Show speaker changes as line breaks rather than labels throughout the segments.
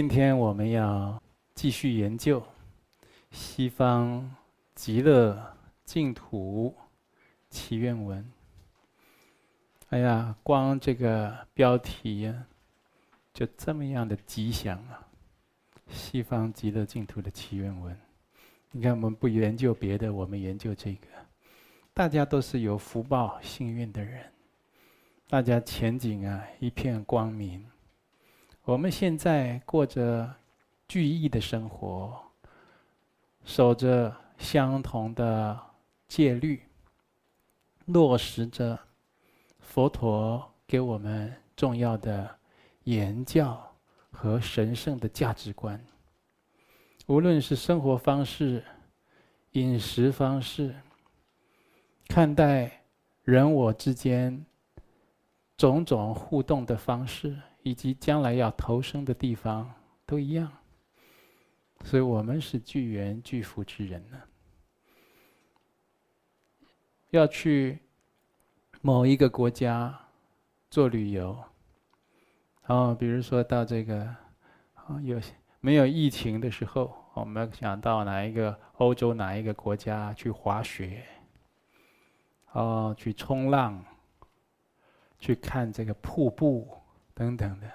今天我们要继续研究西方极乐净土祈愿文。哎呀，光这个标题呀，就这么样的吉祥啊！西方极乐净土的祈愿文。你看，我们不研究别的，我们研究这个。大家都是有福报、幸运的人，大家前景啊一片光明。我们现在过着聚义的生活，守着相同的戒律，落实着佛陀给我们重要的言教和神圣的价值观。无论是生活方式、饮食方式，看待人我之间种种互动的方式，以及将来要投生的地方，都一样。所以我们是聚缘聚福之人呢。要去某一个国家做旅游，哦，比如说到这个，哦，有没有疫情的时候。我们想到哪一个欧洲哪一个国家去滑雪，哦，去冲浪，去看这个瀑布等等的，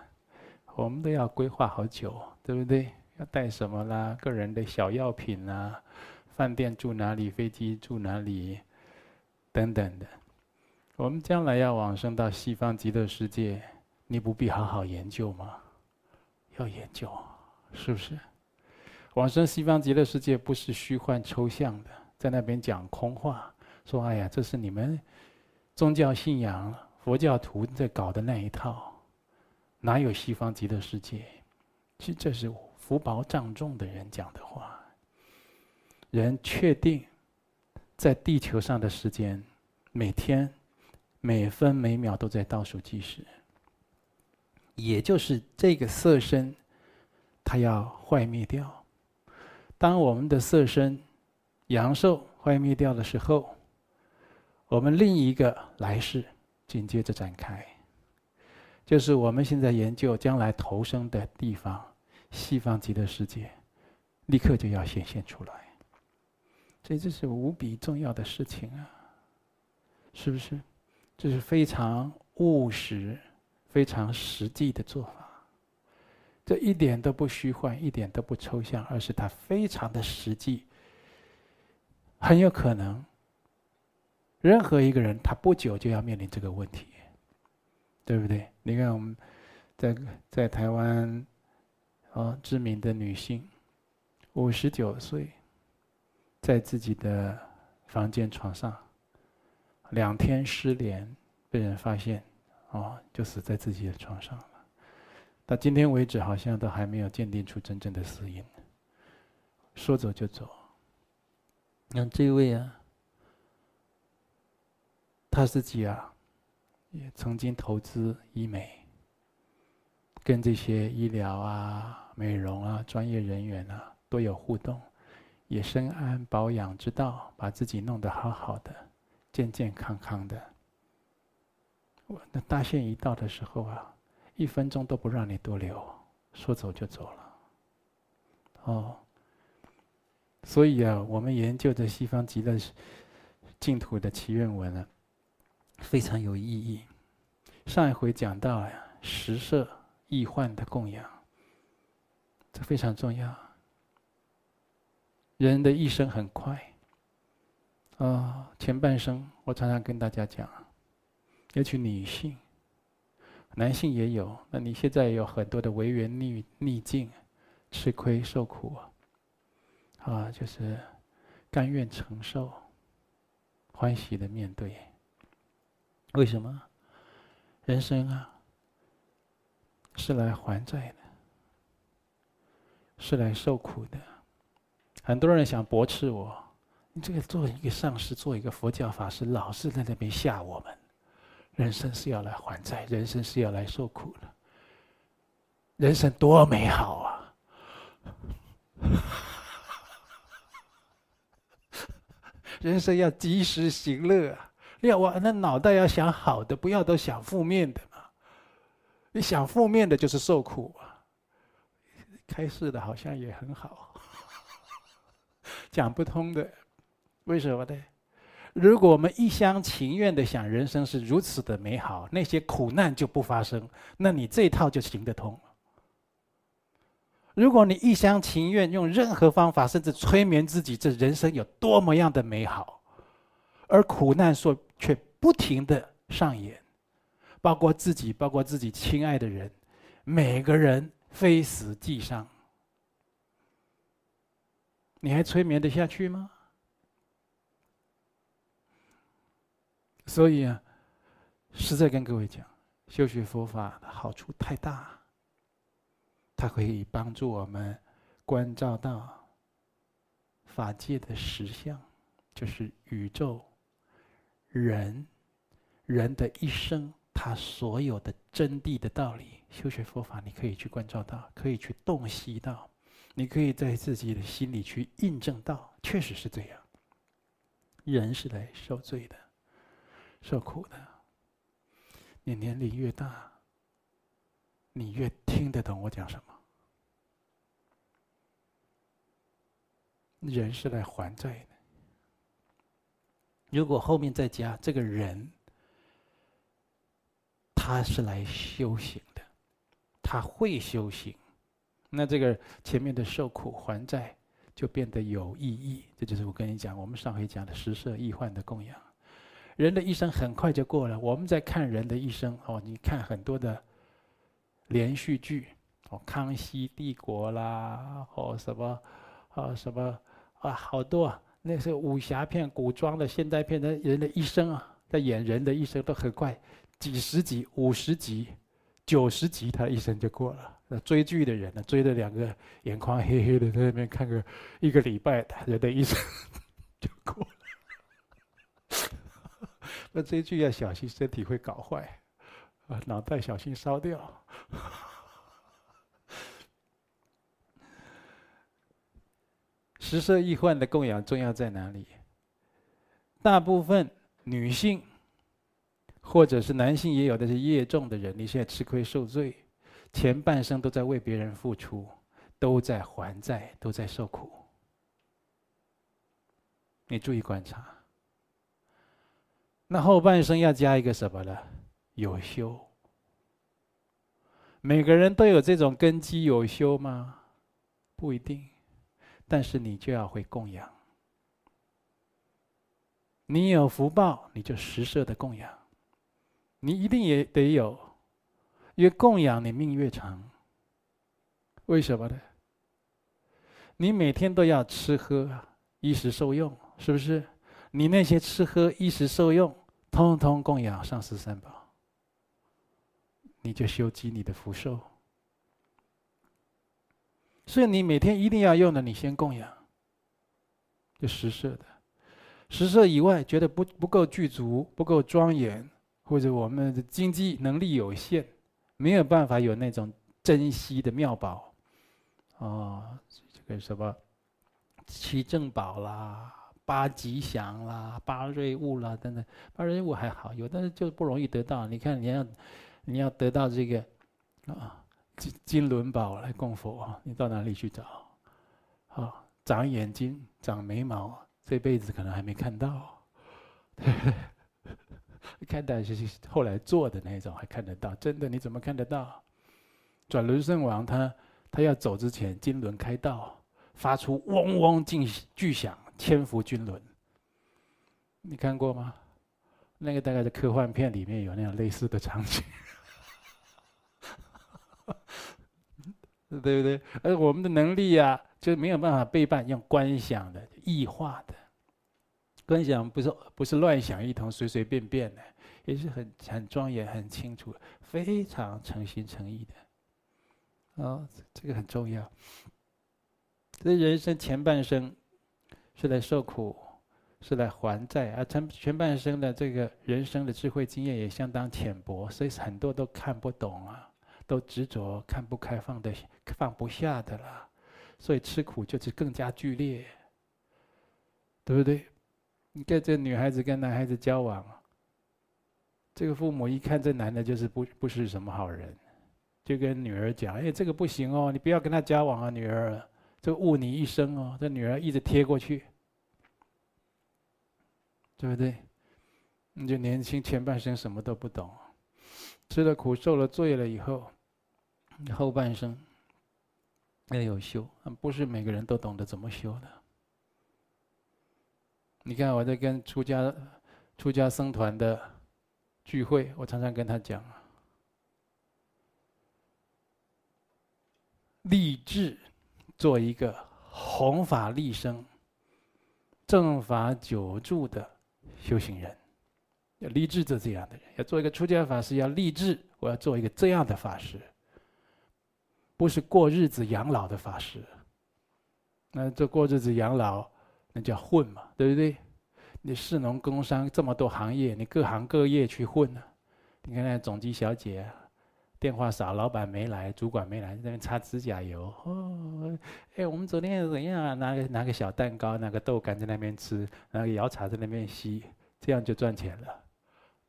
我们都要规划好久，对不对？要带什么啦？个人的小药品啊，饭店住哪里？飞机住哪里？等等的。我们将来要往生到西方极乐世界，你不必好好研究吗？要研究，是不是？往生西方极乐世界不是虚幻抽象的，在那边讲空话，说哎呀，这是你们宗教信仰佛教徒在搞的那一套，哪有西方极乐世界？其实这是福薄障重的人讲的话。人确定在地球上的时间，每天每分每秒都在倒数计时，也就是这个色身，它要坏灭掉。当我们的色身阳寿坏灭掉的时候，我们另一个来世紧接着展开，就是我们现在研究将来投生的地方——西方极乐世界，立刻就要显现出来。所以这是无比重要的事情啊，是不是？这是非常务实、非常实际的做法。这一点都不虚幻，一点都不抽象，而是它非常的实际。很有可能，任何一个人他不久就要面临这个问题，对不对？你看我们在在台湾，啊，知名的女性，五十九岁，在自己的房间床上，两天失联，被人发现，哦，就死在自己的床上了。到今天为止，好像都还没有鉴定出真正的死因。说走就走。那这位啊，他自己啊，曾经投资医美，跟这些医疗啊、美容啊专业人员啊都有互动，也深谙保养之道，把自己弄得好好的、健健康康的。我那大限一到的时候啊。一分钟都不让你多留，说走就走了。哦，所以啊，我们研究的西方极乐净土的祈愿文呢，非常有意义。上一回讲到呀，十色易患的供养，这非常重要。人的一生很快，啊，前半生我常常跟大家讲，尤其女性。男性也有，那你现在有很多的违缘逆逆境，吃亏受苦啊，啊，就是甘愿承受，欢喜的面对。为什么？人生啊，是来还债的，是来受苦的。很多人想驳斥我，你这个做一个上师，做一个佛教法师，老是在那边吓我们。人生是要来还债，人生是要来受苦的。人生多美好啊！人生要及时行乐啊！要我那脑袋要想好的，不要都想负面的嘛。你想负面的，就是受苦啊。开示的好像也很好，讲不通的，为什么呢？如果我们一厢情愿的想人生是如此的美好，那些苦难就不发生，那你这套就行得通。如果你一厢情愿用任何方法，甚至催眠自己，这人生有多么样的美好，而苦难所却不停的上演，包括自己，包括自己亲爱的人，每个人非死即伤，你还催眠得下去吗？所以啊，实在跟各位讲，修学佛法的好处太大。它可以帮助我们关照到法界的实相，就是宇宙、人、人的一生，他所有的真谛的道理。修学佛法，你可以去关照到，可以去洞悉到，你可以在自己的心里去印证到，确实是这样。人是来受罪的，受苦的。你年龄越大。你越听得懂我讲什么？人是来还债的。如果后面再加这个人，他是来修行的，他会修行，那这个前面的受苦还债就变得有意义。这就是我跟你讲，我们上回讲的十色易幻的供养。人的一生很快就过了，我们在看人的一生哦，你看很多的。连续剧，哦，康熙帝国啦，哦什么，啊什么，啊好多啊，那是武侠片、古装的、现代片的人的一生啊，在演人的一生都很快，几十集、五十集、九十集，他一生就过了。那追剧的人呢，追了两个眼眶黑黑的，在那边看个一个礼拜，人的一生 就过了。那追剧要小心，身体会搞坏。啊，脑袋小心烧掉！十色易幻的供养重要在哪里？大部分女性，或者是男性也有的是业重的人，你现在吃亏受罪，前半生都在为别人付出，都在还债，都在受苦。你注意观察，那后半生要加一个什么呢？有修，每个人都有这种根基有修吗？不一定，但是你就要会供养。你有福报，你就实设的供养，你一定也得有，越供养你命越长。为什么呢？你每天都要吃喝衣食受用，是不是？你那些吃喝衣食受用，通通供养上师三宝。你就修积你的福寿，所以你每天一定要用的，你先供养。就实色的，实色以外，觉得不不够具足、不够庄严，或者我们的经济能力有限，没有办法有那种珍惜的妙宝，啊，这个什么七正宝啦、八吉祥啦、八瑞物啦等等，八瑞物还好，有的就不容易得到。你看，你要。你要得到这个啊金金轮宝来供佛，你到哪里去找？啊，长眼睛、长眉毛，这辈子可能还没看到。看到是后来做的那种，还看得到。真的，你怎么看得到？转轮圣王他他要走之前，金轮开道，发出嗡嗡巨巨响，千伏金轮。你看过吗？那个大概在科幻片里面有那样类似的场景。对不对？而我们的能力呀，就没有办法背叛，用观想的、异化的观想，不是不是乱想一通、随随便便的，也是很很庄严、很清楚、非常诚心诚意的。啊，这个很重要。这人生前半生是来受苦，是来还债，而前前半生的这个人生的智慧经验也相当浅薄，所以很多都看不懂啊。都执着看不开放的放不下的了，所以吃苦就是更加剧烈，对不对？你跟这女孩子跟男孩子交往，这个父母一看这男的就是不不是什么好人，就跟女儿讲：“哎，这个不行哦，你不要跟他交往啊，女儿，这误你一生哦。”这女儿一直贴过去，对不对？你就年轻前半生什么都不懂，吃了苦受了罪了以后，后半生要有修，不是每个人都懂得怎么修的。你看我在跟出家出家僧团的聚会，我常常跟他讲。立志做一个弘法利生、正法久住的修行人，要立志做这样的人。要做一个出家法师，要立志，我要做一个这样的法师，不是过日子养老的法师。那这过日子养老，那叫混嘛，对不对？你士农工商这么多行业，你各行各业去混呢？你看那总机小姐。电话少，老板没来，主管没来，在那边擦指甲油。哦，哎，我们昨天怎样啊？拿个拿个小蛋糕，拿个豆干在那边吃，拿个摇茶在那边吸，这样就赚钱了，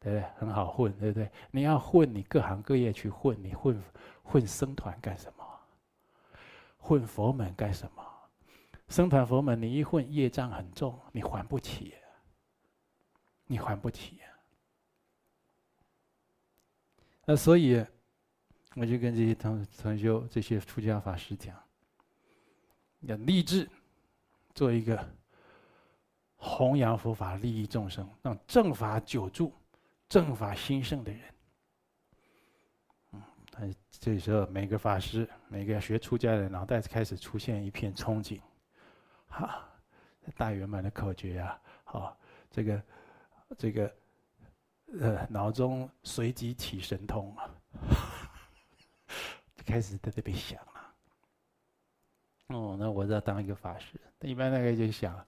对不对？很好混，对不对？你要混，你各行各业去混，你混混生团干什么？混佛门干什么？僧团佛门，你一混业障很重，你还不起，你还不起。那所以。我就跟这些同同修、这些出家法师讲，要立志做一个弘扬佛法、利益众生、让正法久住、正法兴盛的人。这时候每个法师、每个学出家的脑袋开始出现一片憧憬，哈，大圆满的口诀啊，好，这个这个呃，脑中随即起神通啊。开始在这边想了，哦，那我要当一个法师。一般大概就想，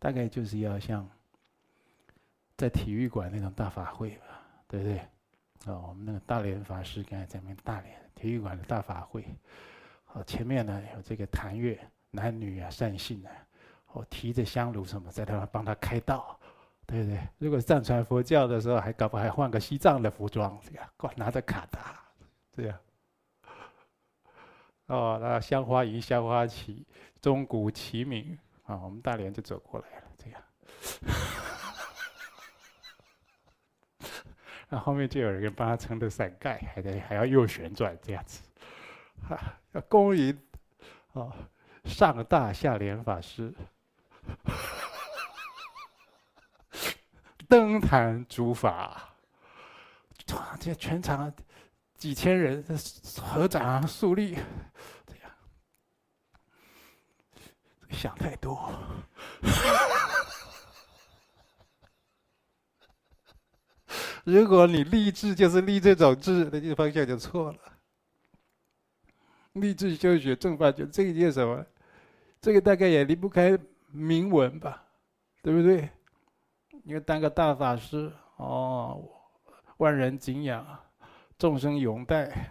大概就是要像在体育馆那种大法会吧，对不对？哦，我们那个大连法师刚才在那大连体育馆的大法会，哦，前面呢有这个谭乐男女啊善信啊，哦，提着香炉什么在他那帮他开道，对不对？如果藏传佛教的时候，还搞不好还换个西藏的服装，这样，拿着卡达，这样。哦，那香花迎香花旗，钟鼓齐鸣啊！我们大连就走过来了，这样。那后面就有人帮他撑着伞盖，还得还要右旋转这样子，哈，要恭迎哦，上大下莲法师登坛主法，哇！这全场。几千人合掌肃立，这样想太多。如果你立志就是立这种志，那这个方向就错了。立志就学正法，就这个叫什么？这个大概也离不开铭文吧，对不对？你要当个大法师哦，万人敬仰。众生拥戴，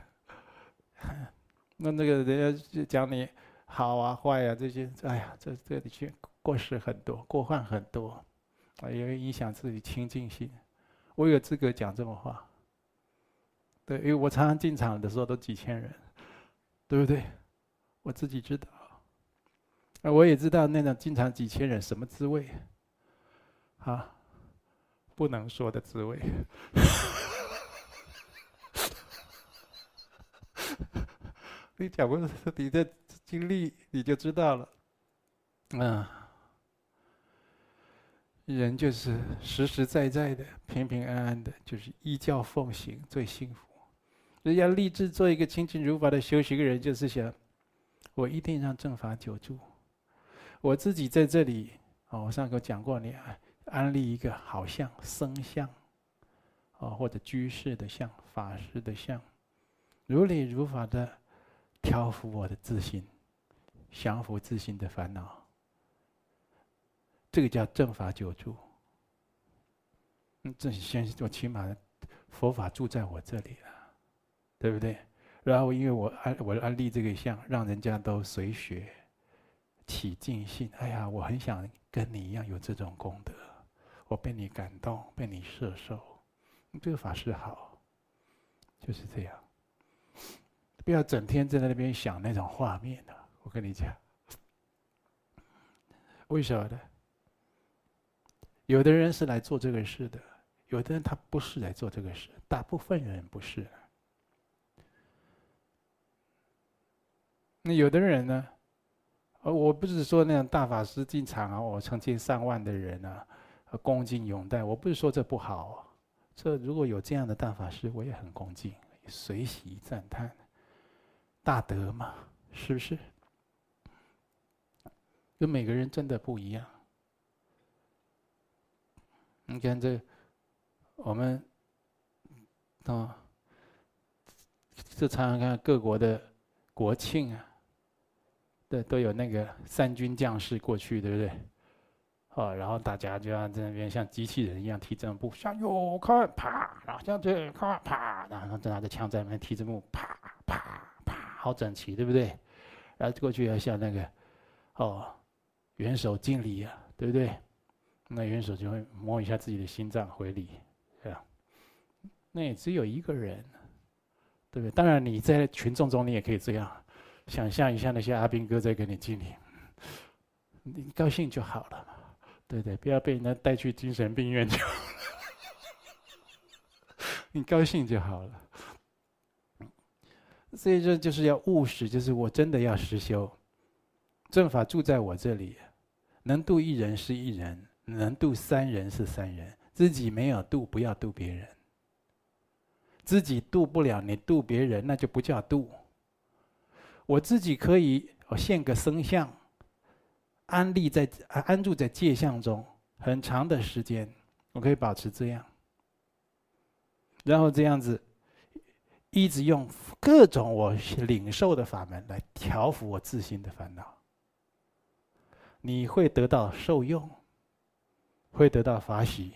那那个人家就讲你好啊坏啊这些，哎呀，这这里去过失很多，过患很多，啊，也会影响自己清净心。我有资格讲这种话，对，因为我常常进场的时候都几千人，对不对？我自己知道，啊，我也知道那种进场几千人什么滋味，啊，不能说的滋味。你讲过你的经历，你就知道了。嗯，人就是实实在在的、平平安安的，就是依教奉行最幸福。人家立志做一个清净如法的修行人，就是想，我一定让正法久住。我自己在这里，哦，我上课讲过，你安立一个好像僧像，哦，或者居士的像、法师的像，如理如法的。漂浮我的自信，降服自信的烦恼，这个叫正法久住。嗯，这先我起码佛法住在我这里了，对不对？然后因为我安我安立这个相，让人家都随学起敬信。哎呀，我很想跟你一样有这种功德，我被你感动，被你摄受，这个法是好，就是这样。不要整天在那边想那种画面的。我跟你讲，为什么呢？有的人是来做这个事的，有的人他不是来做这个事，大部分人不是。那有的人呢？呃，我不是说那种大法师进场啊，我成千上万的人啊，恭敬拥戴。我不是说这不好，这如果有这样的大法师，我也很恭敬，随喜赞叹，大德嘛，是不是？跟每个人真的不一样。你看这，我们啊，这常常看各国的国庆啊，对，都有那个三军将士过去，对不对？哦，然后大家就要在那边像机器人一样踢正步，向右看，啪，然后向这看，啪，然后拿着枪在那边踢正步，啪啪啪，好整齐，对不对？然后过去要像那个，哦，元首敬礼啊，对不对？那元首就会摸一下自己的心脏回礼，对吧？那也只有一个人，对不对？当然你在群众中，你也可以这样想象一下，那些阿兵哥在给你敬礼，你高兴就好了，对对？不要被人家带去精神病院就，你高兴就好了。所以这就是要务实，就是我真的要实修，正法住在我这里，能度一人是一人。能度三人是三人，自己没有度，不要度别人。自己度不了，你度别人，那就不叫度。我自己可以，我现个生相，安立在安住在界相中，很长的时间，我可以保持这样。然后这样子，一直用各种我领受的法门来调伏我自心的烦恼，你会得到受用。会得到法喜，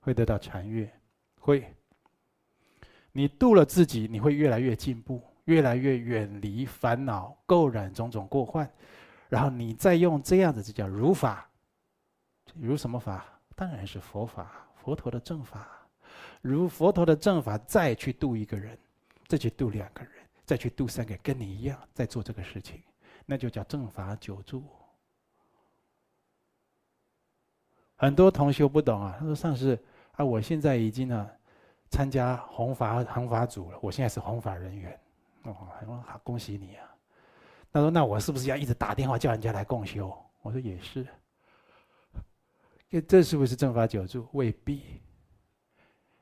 会得到禅悦，会。你度了自己，你会越来越进步，越来越远离烦恼垢染种种过患，然后你再用这样子，就叫如法。如什么法？当然是佛法，佛陀的正法。如佛陀的正法，再去度一个人，再去度两个人，再去度三个，跟你一样在做这个事情，那就叫正法久住。很多同学不懂啊，他说：“上次啊，我现在已经呢参加弘法弘法组了，我现在是弘法人员。”哦，好，恭喜你啊！他说：“那我是不是要一直打电话叫人家来共修？”我说：“也是。”这这是不是正法久住？未必。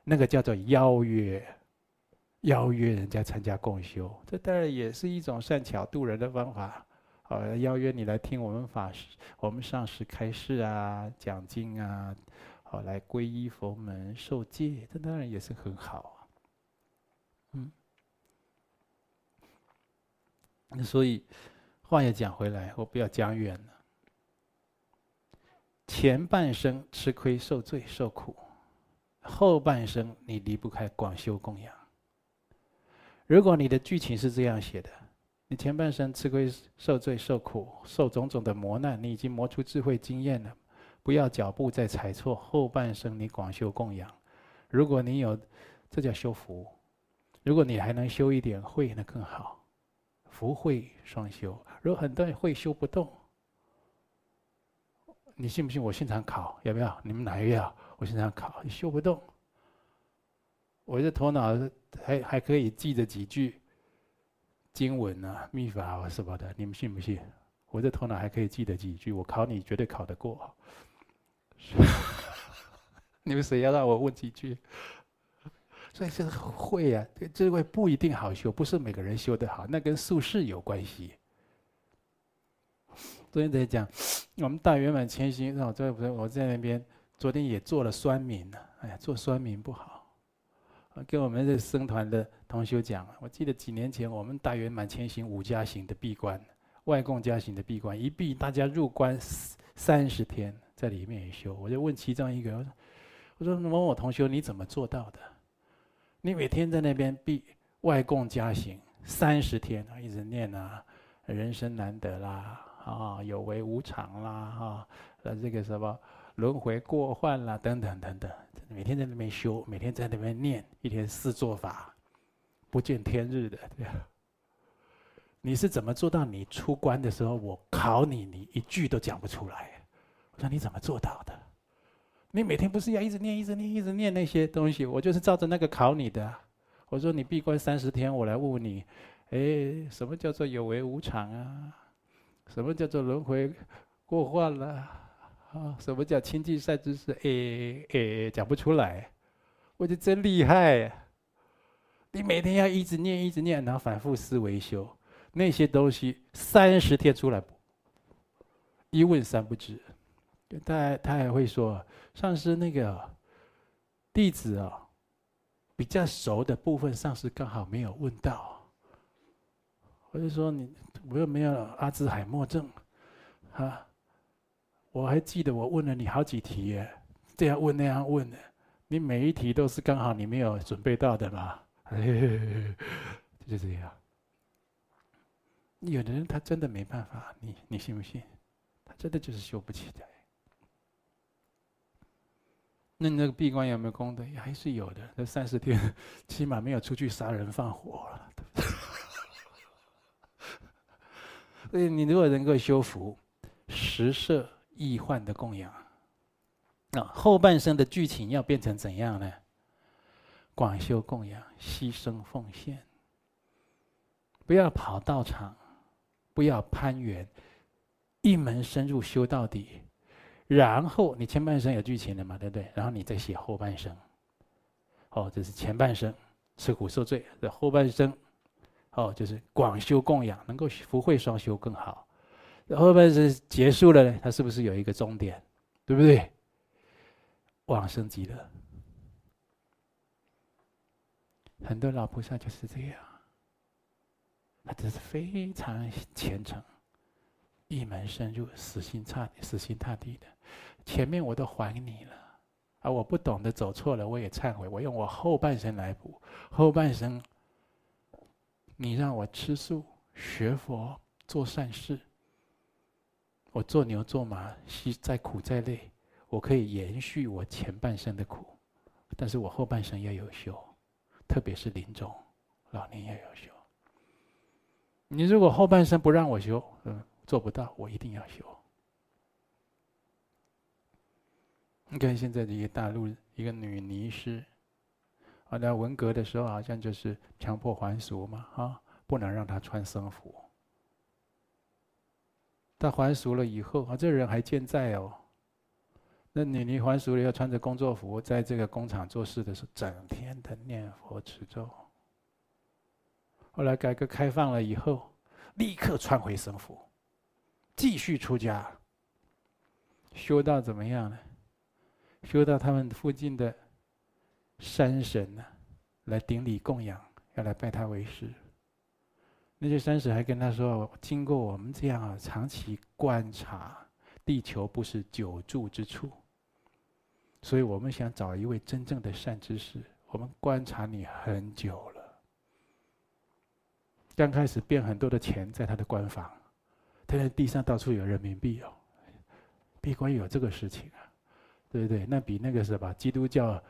那个叫做邀约，邀约人家参加共修，这当然也是一种善巧度人的方法。好，邀约你来听我们法师、我们上师开示啊、讲经啊，好来皈依佛门、受戒，这当然也是很好啊。嗯，那所以话也讲回来，我不要讲远了。前半生吃亏受罪受苦，后半生你离不开广修供养。如果你的剧情是这样写的。你前半生吃亏受罪受苦受种种的磨难，你已经磨出智慧经验了，不要脚步再踩错。后半生你广修供养，如果你有，这叫修福。如果你还能修一点慧，那更好，福慧双修。如果很多人会修不动，你信不信？我现场考要不要？你们哪一个要？我现场考，你修不动，我这头脑还还可以记着几句。经文啊，秘法啊什么的，你们信不信？我这头脑还可以记得几句，我考你绝对考得过。你们谁要让我问几句？所以这个会啊，这位不一定好修，不是每个人修得好，那跟术士有关系。昨天在讲，我们大圆满前行，我在我在那边，昨天也做了酸民呢。哎呀，做酸民不好。跟我们这僧团的同修讲，我记得几年前我们大圆满前行五家行的闭关，外供家行的闭关，一闭大家入关三十天，在里面也修。我就问其中一个，我说：“我说某某同修，你怎么做到的？你每天在那边闭外供家行三十天啊，一直念啊，人生难得啦，啊，有为无常啦，哈，呃，这个什么？”轮回过患啦，等等等等，每天在那边修，每天在那边念，一天四做法，不见天日的，对你是怎么做到？你出关的时候，我考你，你一句都讲不出来。我说你怎么做到的？你每天不是要一直念、一直念、一直念那些东西？我就是照着那个考你的。我说你闭关三十天，我来问问你，哎，什么叫做有为无常啊？什么叫做轮回过患了？啊什么叫清净善知识？哎哎，讲不出来。我就真厉害。你每天要一直念、一直念，然后反复思维修。那些东西三十天出来，一问三不知。他他还会说，上师那个弟子啊，比较熟的部分，上师刚好没有问到。我就说你，我又没有阿兹海默症，啊，我还记得我问了你好几题耶，这样问那样问的，你每一题都是刚好你没有准备到的嘛，就这样。有的人他真的没办法，你你信不信？他真的就是修不起来。那你那个闭关有没有功德？还是有的。那三十天起码没有出去杀人放火了。所以你如果能够修福，实摄易患的供养，那后半生的剧情要变成怎样呢？广修供养，牺牲奉献，不要跑道场。不要攀缘，一门深入修到底，然后你前半生有剧情了嘛，对不对？然后你再写后半生。哦，这是前半生吃苦受罪，这后半生，哦，就是广修供养，能够福慧双修更好。后半生结束了呢，它是不是有一个终点？对不对？往生极乐。很多老菩萨就是这样。他真是非常虔诚，一门深入，死心塌死心塌地的。前面我都还你了，啊，我不懂得走错了，我也忏悔。我用我后半生来补，后半生，你让我吃素、学佛、做善事，我做牛做马，是再苦再累，我可以延续我前半生的苦，但是我后半生要有修，特别是临终、老年要有修。你如果后半生不让我修，嗯，做不到，我一定要修。你看现在的一些大陆一个女尼师，啊，在文革的时候好像就是强迫还俗嘛，啊，不能让她穿僧服。他还俗了以后，啊，这人还健在哦。那女尼还俗了，要穿着工作服，在这个工厂做事的时候，整天的念佛持咒。后来改革开放了以后，立刻穿回僧服，继续出家。修到怎么样呢？修到他们附近的山神呢，来顶礼供养，要来拜他为师。那些山神还跟他说：“经过我们这样，长期观察，地球不是久住之处，所以我们想找一位真正的善知识。我们观察你很久了。”刚开始变很多的钱在他的官房，他在地上到处有人民币哦，闭关有这个事情啊，对不对？那比那个什么基督教，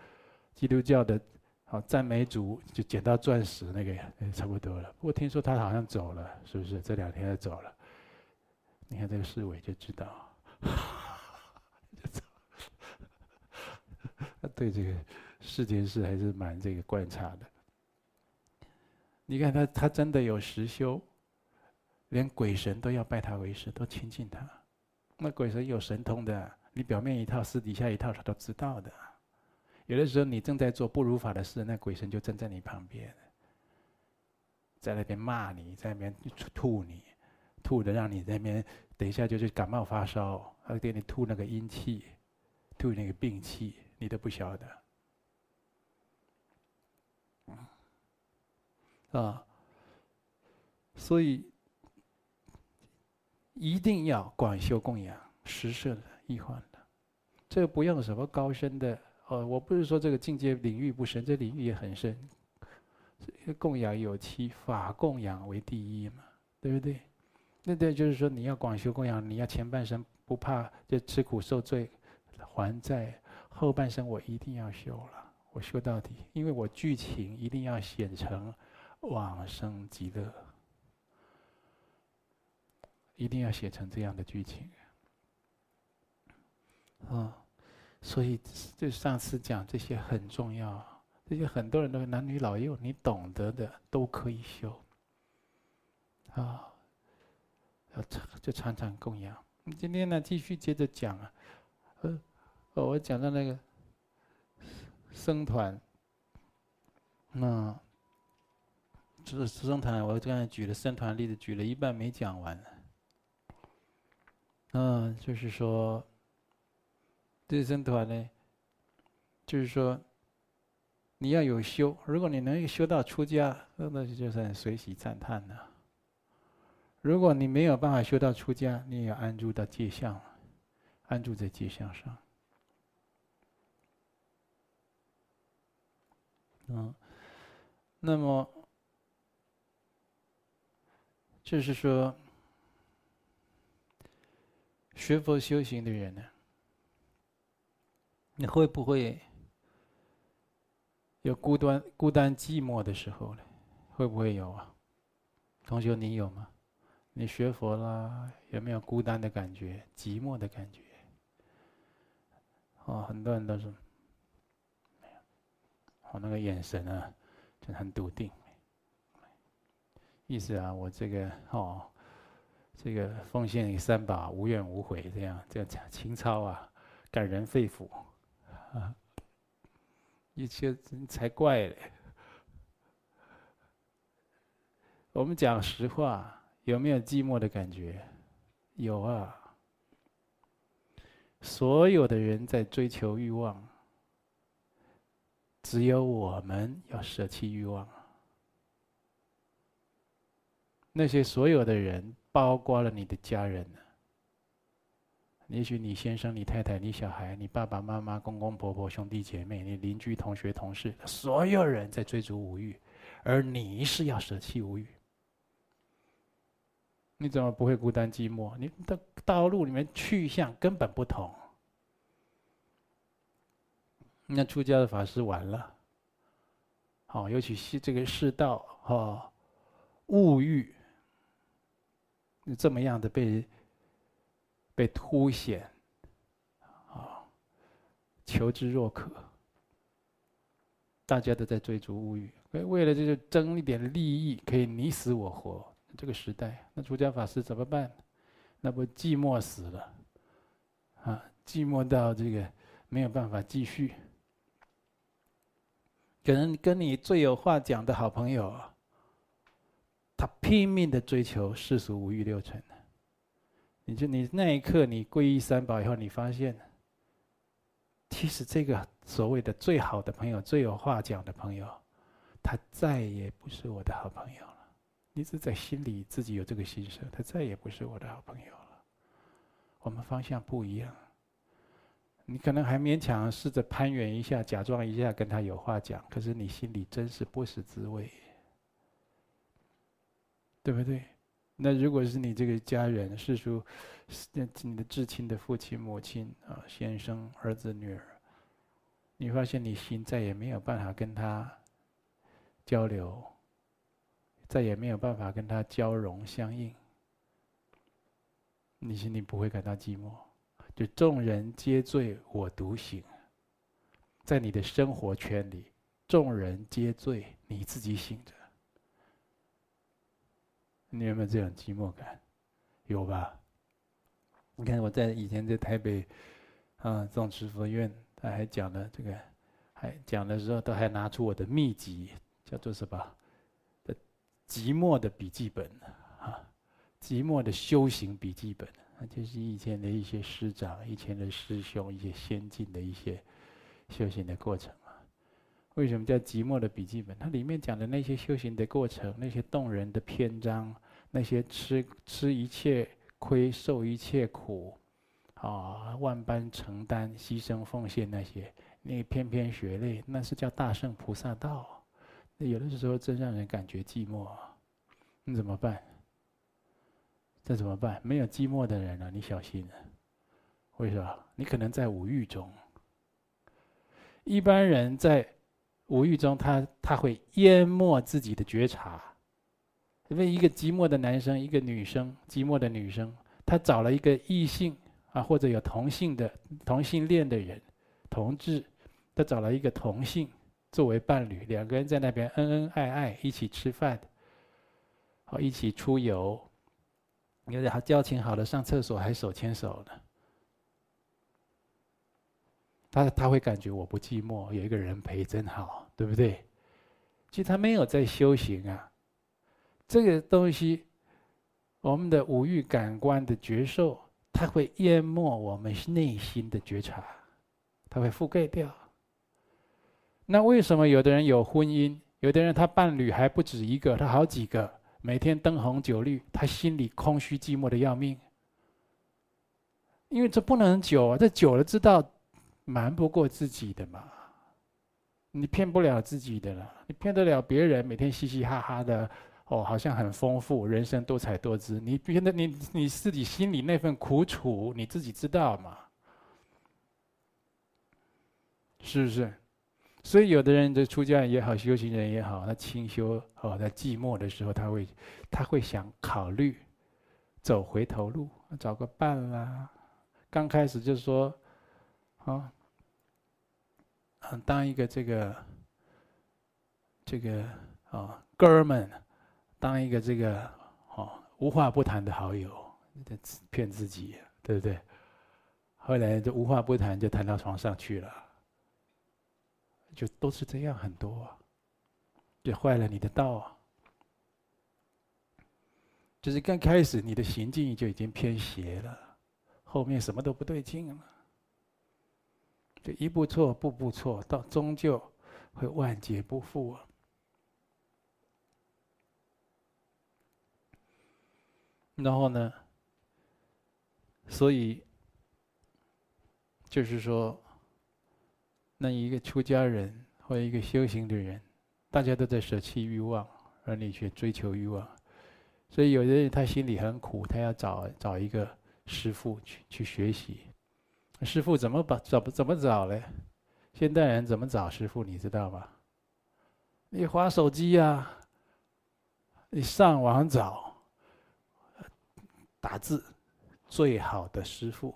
基督教的，好赞美主就捡到钻石那个也差不多了。不过听说他好像走了，是不是？这两天他走了，你看这个侍卫就知道，他对这个世间事还是蛮这个观察的。你看他，他真的有实修，连鬼神都要拜他为师，都亲近他。那鬼神有神通的，你表面一套，私底下一套，他都知道的。有的时候你正在做不如法的事，那鬼神就站在你旁边，在那边骂你，在那边吐你，吐的让你那边等一下就是感冒发烧，他给你吐那个阴气，吐那个病气，你都不晓得。啊，所以一定要广修供养，实设的易患的，这不用什么高深的哦。我不是说这个境界领域不深，这领域也很深。供养有七，法供养为第一嘛，对不对？那对，就是说你要广修供养，你要前半生不怕就吃苦受罪还债，后半生我一定要修了，我修到底，因为我剧情一定要写成。往生极乐。一定要写成这样的剧情。啊，所以就上次讲这些很重要，这些很多人都男女老幼，你懂得的都可以修。啊，要就常常供养。今天呢，继续接着讲啊，呃，我讲到那个僧团，那这僧团，我刚才举了僧团例子，举了一半没讲完。嗯，就是说。这僧团呢，就是说，你要有修。如果你能修到出家，那那就算随喜赞叹了。如果你没有办法修到出家，你也要安住到界相，安住在界相上。嗯，那么就是说，学佛修行的人呢？你会不会有孤单、孤单寂寞的时候呢？会不会有啊？同学，你有吗？你学佛啦，有没有孤单的感觉、寂寞的感觉？哦，很多人都是没有。我那个眼神啊，就很笃定。意思啊，我这个哦，这个奉献三宝，无怨无悔，这样这样，情操啊，感人肺腑。啊，一切才怪嘞！我们讲实话，有没有寂寞的感觉？有啊。所有的人在追求欲望，只有我们要舍弃欲望。那些所有的人，包括了你的家人。也许你先生、你太太、你小孩、你爸爸妈妈、公公婆婆、兄弟姐妹、你邻居、同学、同事，所有人在追逐无欲，而你是要舍弃无欲。你怎么不会孤单寂寞？你的道路里面去向根本不同。那出家的法师完了，好，尤其是这个世道哈，物欲，你这么样的被。被凸显，啊，求之若渴。大家都在追逐物欲，为为了就是争一点利益，可以你死我活。这个时代，那出家法师怎么办？那不寂寞死了，啊，寂寞到这个没有办法继续。可能跟你最有话讲的好朋友，他拼命的追求世俗五欲六尘。你就你那一刻，你皈依三宝以后，你发现，其实这个所谓的最好的朋友、最有话讲的朋友，他再也不是我的好朋友了。你只在心里自己有这个心声，他再也不是我的好朋友了。我们方向不一样，你可能还勉强试着攀援一下，假装一下跟他有话讲，可是你心里真是不是滋味，对不对？那如果是你这个家人，是说，那你的至亲的父亲、母亲啊，先生、儿子、女儿，你发现你心再也没有办法跟他交流，再也没有办法跟他交融相应，你心里不会感到寂寞？就众人皆醉我独醒，在你的生活圈里，众人皆醉，你自己醒着。你有没有这种寂寞感？有吧？你看我在以前在台北，啊，总持佛院，他还讲了这个，还讲的时候都还拿出我的秘籍，叫做什么？的寂寞的笔记本啊，寂寞的修行笔记本，那就是以前的一些师长、以前的师兄、一些先进的一些修行的过程。为什么叫寂寞的笔记本？它里面讲的那些修行的过程，那些动人的篇章，那些吃吃一切亏、受一切苦，啊，万般承担、牺牲奉献那些，那篇篇血泪，那是叫大圣菩萨道。那有的时候真让人感觉寂寞，你怎么办？这怎么办？没有寂寞的人啊，你小心了。为什么？你可能在五欲中。一般人在。无欲中，他他会淹没自己的觉察。因为一个寂寞的男生，一个女生，寂寞的女生，她找了一个异性啊，或者有同性的同性恋的人，同志，她找了一个同性作为伴侣，两个人在那边恩恩爱爱，一起吃饭，好一起出游，有点好交情好的，上厕所还手牵手呢。他他会感觉我不寂寞，有一个人陪真好，对不对？其实他没有在修行啊。这个东西，我们的五欲感官的觉受，它会淹没我们内心的觉察，它会覆盖掉。那为什么有的人有婚姻，有的人他伴侣还不止一个，他好几个，每天灯红酒绿，他心里空虚寂寞的要命？因为这不能久啊，这久了知道瞒不过自己的嘛，你骗不了自己的了，你骗得了别人，每天嘻嘻哈哈的。哦，好像很丰富，人生多彩多姿。你觉得你你自己心里那份苦楚，你自己知道嘛？是不是？所以有的人，这出家人也好，修行人也好，他清修哦，在寂寞的时候，他会他会想考虑走回头路，找个伴啦。刚开始就说，啊，当一个这个这个啊哥们。当一个这个哦无话不谈的好友，骗自己，对不对？后来就无话不谈，就谈到床上去了，就都是这样很多，啊就坏了你的道啊！就是刚开始你的行径就已经偏邪了，后面什么都不对劲了，就一步错步步错，到终究会万劫不复啊！然后呢？所以就是说，那一个出家人或一个修行的人，大家都在舍弃欲望，而你却追求欲望。所以有的人他心里很苦，他要找找一个师傅去去学习。师傅怎么把找怎么找嘞？现代人怎么找师傅？你知道吗？你划手机呀，你上网找。打字，最好的师傅，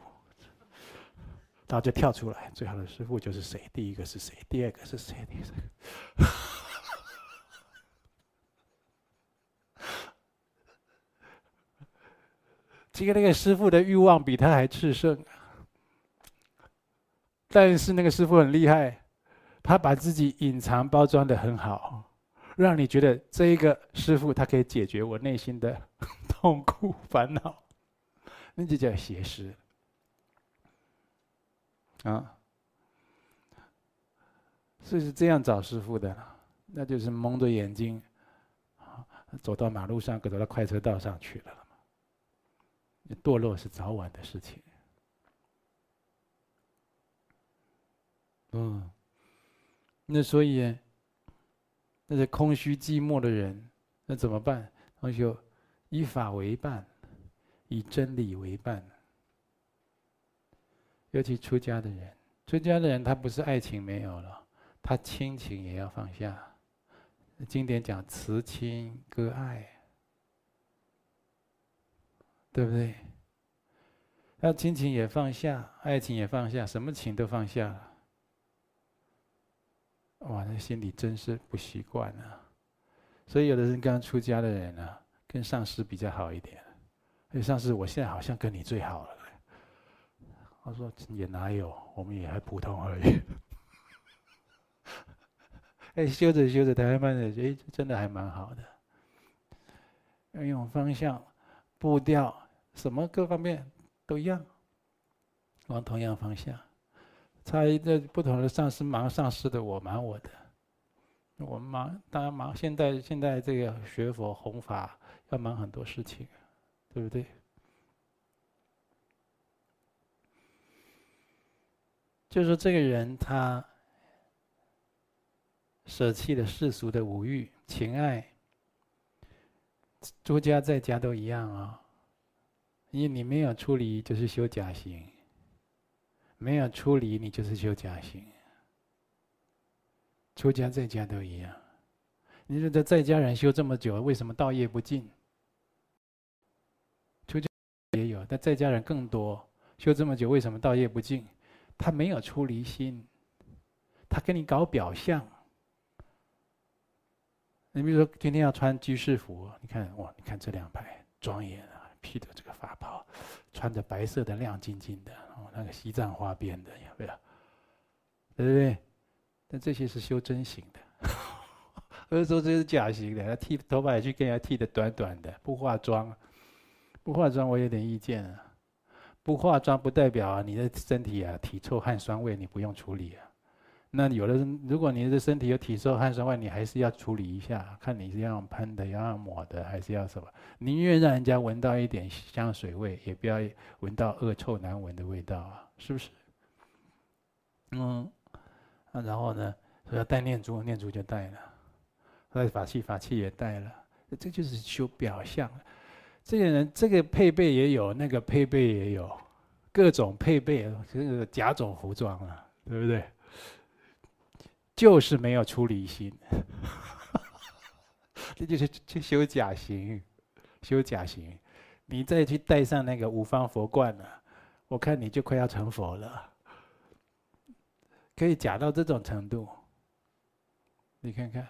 他就跳出来。最好的师傅就是谁？第一个是谁？第二个是谁？第三个。这个那个师傅的欲望比他还炽盛，但是那个师傅很厉害，他把自己隐藏包装的很好，让你觉得这一个师傅他可以解决我内心的。痛苦烦恼，那就叫邪师啊！所以是这样找师傅的，那就是蒙着眼睛，走到马路上，走到快车道上去了堕落是早晚的事情。嗯，那所以那些空虚寂寞的人，那怎么办？同学。以法为伴，以真理为伴。尤其出家的人，出家的人他不是爱情没有了，他亲情也要放下。经典讲慈亲割爱，对不对？那亲情也放下，爱情也放下，什么情都放下了。哇，那心里真是不习惯啊！所以有的人刚出家的人呢。跟上司比较好一点，哎，上司，我现在好像跟你最好了。他说也哪有，我们也还普通而已。哎，修着修着，台湾的哎，真的还蛮好的。要用方向、步调，什么各方面都一样，往同样方向。差一个不同的上司忙上司的，我忙我的。我们忙，当然忙。现在现在这个学佛弘法。要忙很多事情，对不对？就是这个人，他舍弃了世俗的五欲、情爱。出家在家都一样啊，因为你没有出离，就是修假行；没有出离，你就是修假行。出家在家都一样。你说这在家人修这么久，为什么道业不尽？出家也有，但在家人更多，修这么久，为什么道业不尽？他没有出离心，他跟你搞表象。你比如说，今天要穿居士服，你看哇，你看这两排庄严啊，披着这个法袍，穿着白色的亮晶晶的，那个西藏花边的，有没有？对不对？但这些是修真型的。不是说这是假型的，他剃头发也去跟人家剃的短短的，不化妆，不化妆我有点意见啊。不化妆不代表啊，你的身体啊体臭汗酸味你不用处理啊。那有的人，如果你的身体有体臭汗酸味，你还是要处理一下，看你是要喷的，要抹的，还是要什么？宁愿让人家闻到一点香水味，也不要闻到恶臭难闻的味道啊，是不是？嗯，啊，然后呢，要带念珠，念珠就带了。那法器，法器也带了，这就是修表象。这个人，这个配备也有，那个配备也有，各种配备，这个甲种服装啊，对不对？就是没有出离心，这就是去修假行，修假行。你再去戴上那个五方佛冠呢，我看你就快要成佛了，可以假到这种程度，你看看。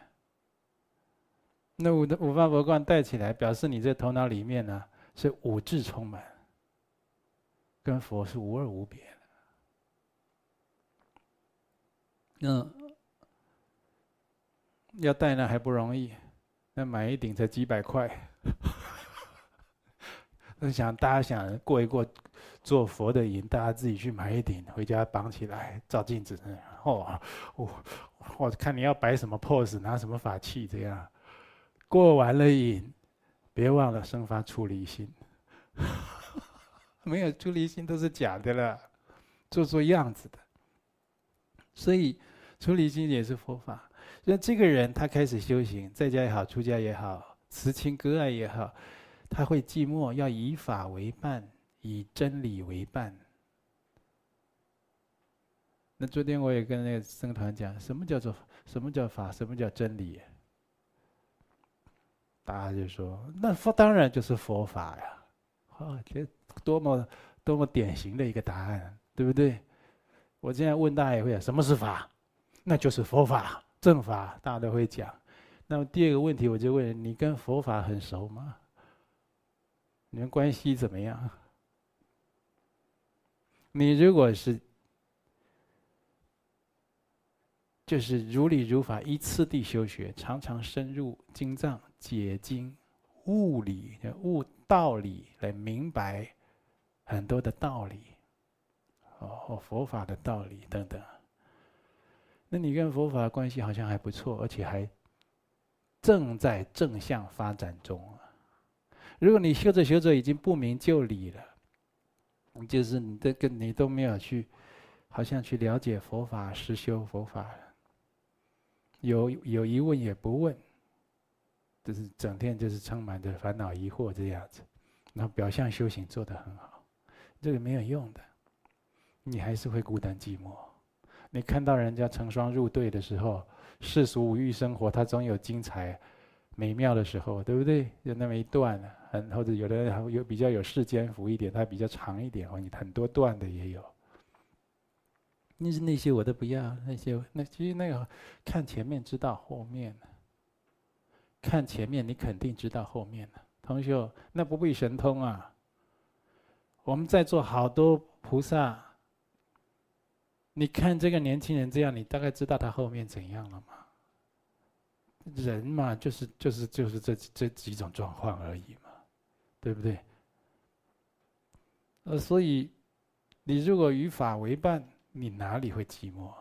那五的五方佛冠戴起来，表示你这头脑里面呢是五智充满，跟佛是无二无别的。嗯，要戴呢还不容易，那买一顶才几百块。那想大家想过一过做佛的瘾，大家自己去买一顶回家绑起来，照镜子，哦，我我看你要摆什么 pose，拿什么法器这样。过完了瘾，别忘了生发出离心。没有出离心都是假的了，做做样子的。所以出离心也是佛法。那这个人他开始修行，在家也好，出家也好，慈亲割爱也好，他会寂寞，要以法为伴，以真理为伴。那昨天我也跟那个僧团讲，什么叫做什么叫法，什么叫真理？大家就说：“那佛当然就是佛法呀！”啊，这多么多么典型的一个答案，对不对？我现在问大家也会什么是法？那就是佛法、正法，大家都会讲。那么第二个问题，我就问你：跟佛法很熟吗？你们关系怎么样？你如果是……就是如理如法，依次第修学，常常深入经藏，解经、悟理、悟道理，来明白很多的道理，哦，佛法的道理等等。那你跟佛法关系好像还不错，而且还正在正向发展中啊。如果你修着修着已经不明就里了，就是你这个你都没有去，好像去了解佛法、实修佛法。有有疑问也不问，就是整天就是充满着烦恼疑惑这样子，然后表象修行做得很好，这个没有用的，你还是会孤单寂寞。你看到人家成双入对的时候，世俗五欲生活，它总有精彩美妙的时候，对不对？有那么一段，很或者有的人有比较有世间福一点，它比较长一点哦，你很多段的也有。那是那些我都不要，那些那其实那个看前面知道后面看前面你肯定知道后面的，同学那不必神通啊。我们在座好多菩萨，你看这个年轻人这样，你大概知道他后面怎样了吗？人嘛，就是就是就是这这几种状况而已嘛，对不对？呃，所以你如果与法为伴。你哪里会寂寞？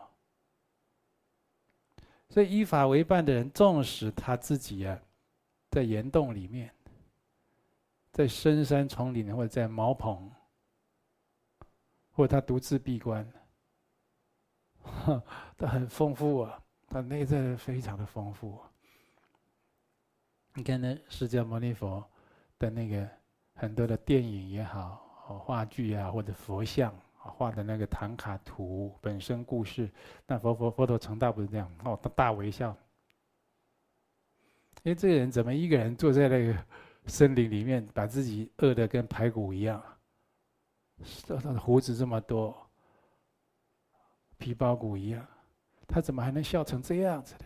所以依法为伴的人，纵使他自己啊，在岩洞里面，在深山丛林或者在茅棚，或者他独自闭关，他很丰富啊，他内在非常的丰富。你看那释迦牟尼佛的那个很多的电影也好，话剧啊，或者佛像。画的那个唐卡图本身故事，那佛佛佛陀成道不是这样哦，他大微笑。哎，这个人怎么一个人坐在那个森林里面，把自己饿得跟排骨一样？他的胡子这么多，皮包骨一样，他怎么还能笑成这样子呢？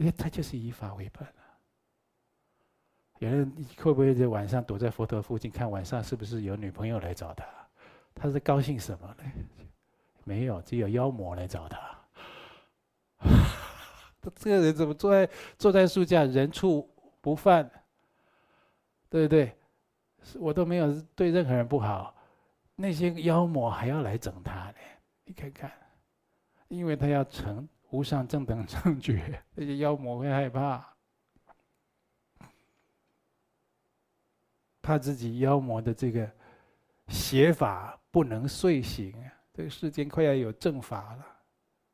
哎，他就是以法为本啊。有人会不会在晚上躲在佛陀附近看晚上是不是有女朋友来找他？他是高兴什么呢？没有，只有妖魔来找他。这个人怎么坐在坐在树下，人畜不犯，对不对？我都没有对任何人不好，那些妖魔还要来整他呢？你看看，因为他要成无上正等正觉，那些妖魔会害怕，怕自己妖魔的这个邪法不能遂行啊！这个世间快要有正法了，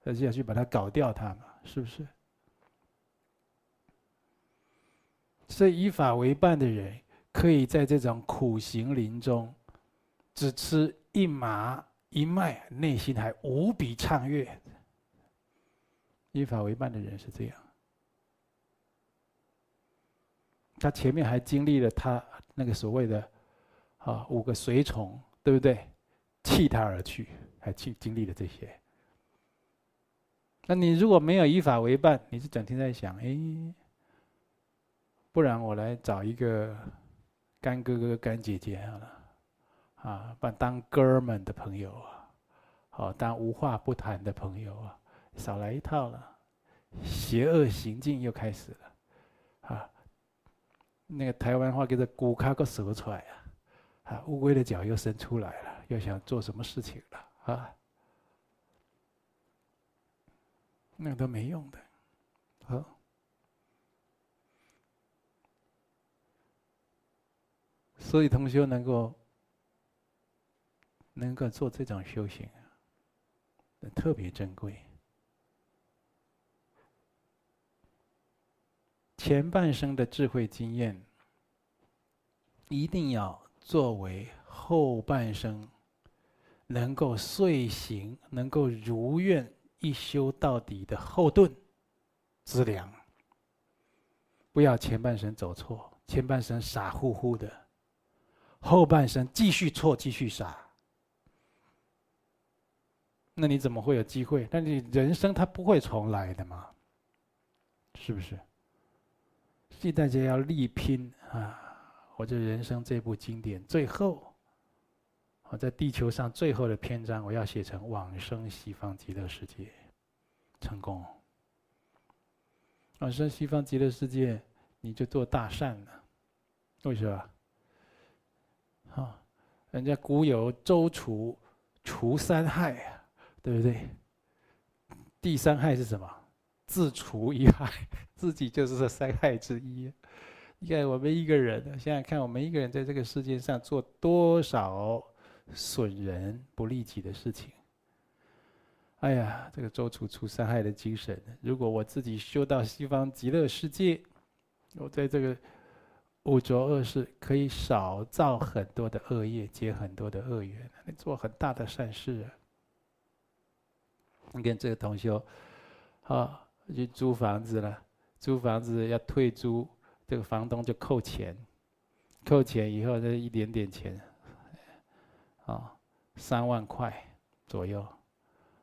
他就要去把它搞掉，它嘛，是不是？所以以法为伴的人，可以在这种苦行林中，只吃一麻一脉，内心还无比畅悦。依法为伴的人是这样，他前面还经历了他那个所谓的啊五个随从，对不对？弃他而去，还经经历了这些。那你如果没有依法为伴，你是整天在想，哎。不然我来找一个干哥哥、干姐姐好了，啊，把当哥们的朋友啊，好当无话不谈的朋友啊，少来一套了，邪恶行径又开始了，啊，那个台湾话叫做“骨卡个蛇出来啊”，啊，乌龟的脚又伸出来了，又想做什么事情了啊？那都没用的，啊。所以，同修能够能够做这种修行，特别珍贵。前半生的智慧经验，一定要作为后半生能够遂行、能够如愿一修到底的后盾资粮。不要前半生走错，前半生傻乎乎的。后半生继续错，继续傻，那你怎么会有机会？但你人生它不会重来的嘛？是不是？所以大家要力拼啊！我这人生这部经典，最后，我在地球上最后的篇章，我要写成往生西方极乐世界，成功。往生西方极乐世界，你就做大善了。为什么？啊，人家古有周除除三害，对不对？第三害是什么？自除一害，自己就是这三害之一。你看我们一个人，想想看，我们一个人在这个世界上做多少损人不利己的事情？哎呀，这个周楚除三害的精神，如果我自己修到西方极乐世界，我在这个。五浊恶世可以少造很多的恶业，结很多的恶缘，做很大的善事啊！你看这个同修，啊，去租房子了，租房子要退租，这个房东就扣钱，扣钱以后这一点点钱，啊，三万块左右。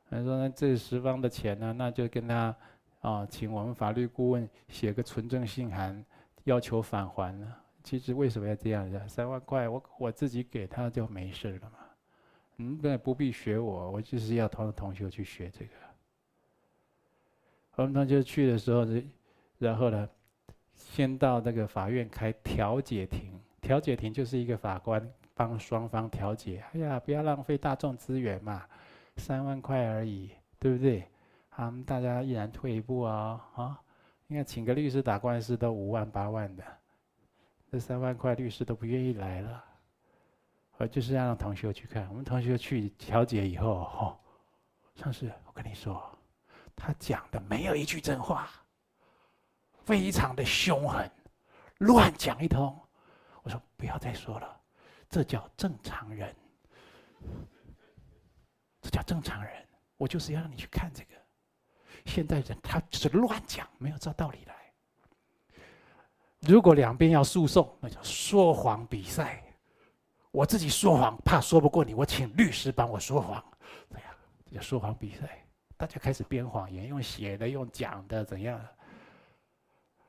他说：“那这十方的钱呢？那就跟他，啊，请我们法律顾问写个存证信函。”要求返还呢？其实为什么要这样子？三万块，我我自己给他就没事了嘛。嗯，那不必学我，我就是要同同学去学这个。我们同学去的时候，然后呢，先到那个法院开调解庭。调解庭就是一个法官帮双方调解。哎呀，不要浪费大众资源嘛，三万块而已，对不对？好，大家依然退一步啊，啊。你看，请个律师打官司都五万八万的，这三万块律师都不愿意来了。我就是让同学去看，我们同学去调解以后，哦，上次我跟你说，他讲的没有一句真话，非常的凶狠，乱讲一通。我说不要再说了，这叫正常人。这叫正常人，我就是要让你去看这个。现代人他只是乱讲，没有照道理来。如果两边要诉讼，那叫说谎比赛。我自己说谎，怕说不过你，我请律师帮我说谎。哎呀，叫说谎比赛，大家开始编谎言，用写的，用讲的，怎样？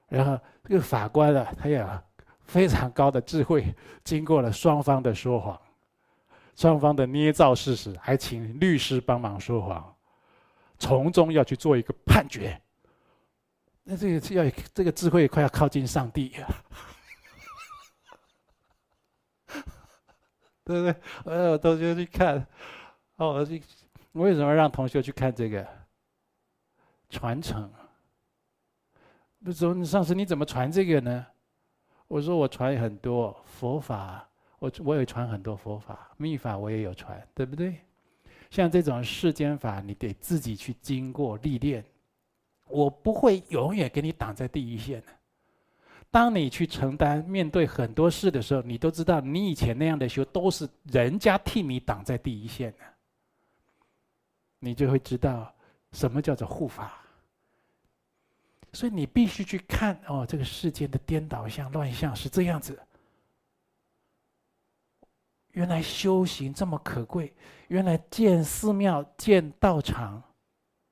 然后这个法官啊，他有非常高的智慧，经过了双方的说谎，双方的捏造事实，还请律师帮忙说谎，从中要去做一个判决。那这个要这个智慧快要靠近上帝呀，对不对？呃，同学去看，哦，我为什么让同学去看这个传承？那说上次你怎么传这个呢？我说我传很多佛法，我我也传很多佛法秘法，我也有传，对不对？像这种世间法，你得自己去经过历练。我不会永远给你挡在第一线的。当你去承担面对很多事的时候，你都知道你以前那样的修都是人家替你挡在第一线的，你就会知道什么叫做护法。所以你必须去看哦，这个世间的颠倒相、乱象是这样子。原来修行这么可贵，原来建寺庙、建道场。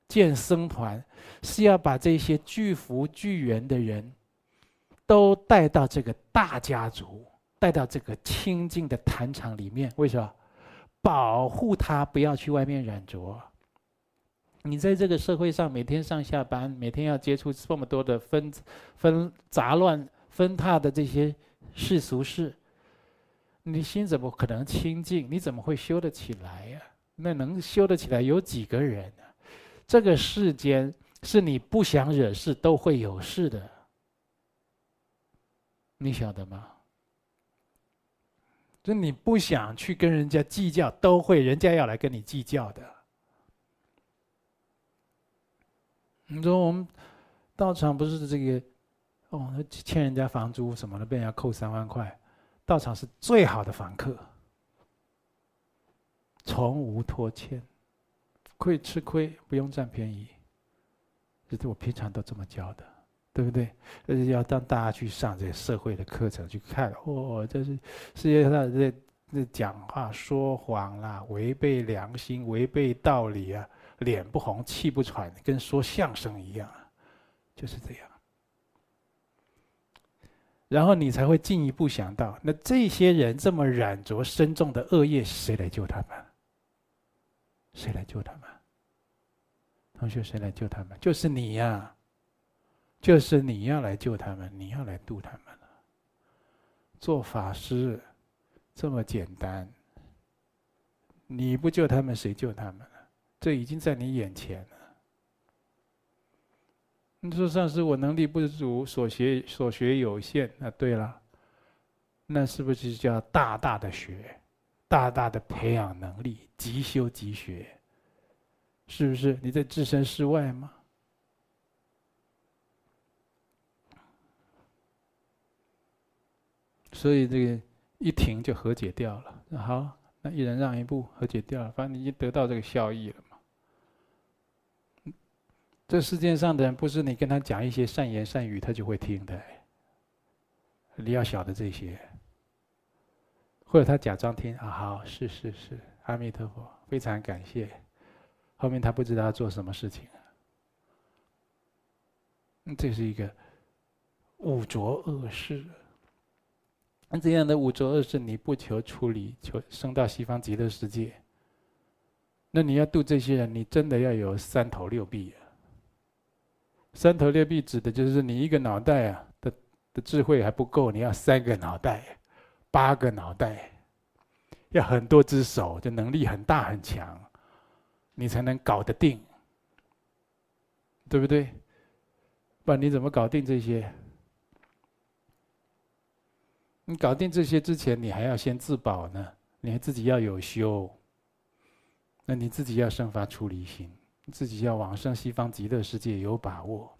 建僧团是要把这些巨福巨缘的人都带到这个大家族，带到这个清净的坛场里面。为什么？保护他不要去外面染着。你在这个社会上每天上下班，每天要接触这么多的纷纷杂乱纷沓的这些世俗事，你心怎么可能清净？你怎么会修得起来呀？那能修得起来有几个人？这个世间是你不想惹事都会有事的，你晓得吗？就你不想去跟人家计较，都会人家要来跟你计较的。你说我们道场不是这个哦，欠人家房租什么的，被人家扣三万块，道场是最好的房客，从无拖欠。亏吃亏，不用占便宜。这是我平常都这么教的，对不对？而且要让大家去上这社会的课程去看，哦，这是世界上这这讲话说谎啦，违背良心，违背道理啊，脸不红气不喘，跟说相声一样，就是这样。然后你才会进一步想到，那这些人这么染着深重的恶业，谁来救他们？谁来救他们？同学，谁来救他们？就是你呀！就是你要来救他们，你要来渡他们了。做法师这么简单，你不救他们，谁救他们呢？这已经在你眼前了。你说上师，我能力不足，所学所学有限。那对了，那是不是叫大大的学？大大的培养能力，即修即学，是不是？你在置身事外吗？所以这个一停就和解掉了。那好，那一人让一步，和解掉了。反正你已经得到这个效益了嘛。这世界上的人，不是你跟他讲一些善言善语，他就会听的。你要晓得这些。或者他假装听啊，好，是是是，阿弥陀佛，非常感谢。后面他不知道要做什么事情，这是一个五浊恶世。那这样的五浊恶世，你不求处理，求升到西方极乐世界，那你要度这些人，你真的要有三头六臂啊。三头六臂指的就是你一个脑袋啊的的智慧还不够，你要三个脑袋。八个脑袋，要很多只手，就能力很大很强，你才能搞得定，对不对？不然你怎么搞定这些？你搞定这些之前，你还要先自保呢。你还自己要有修，那你自己要生发出离心，自己要往生西方极乐世界有把握。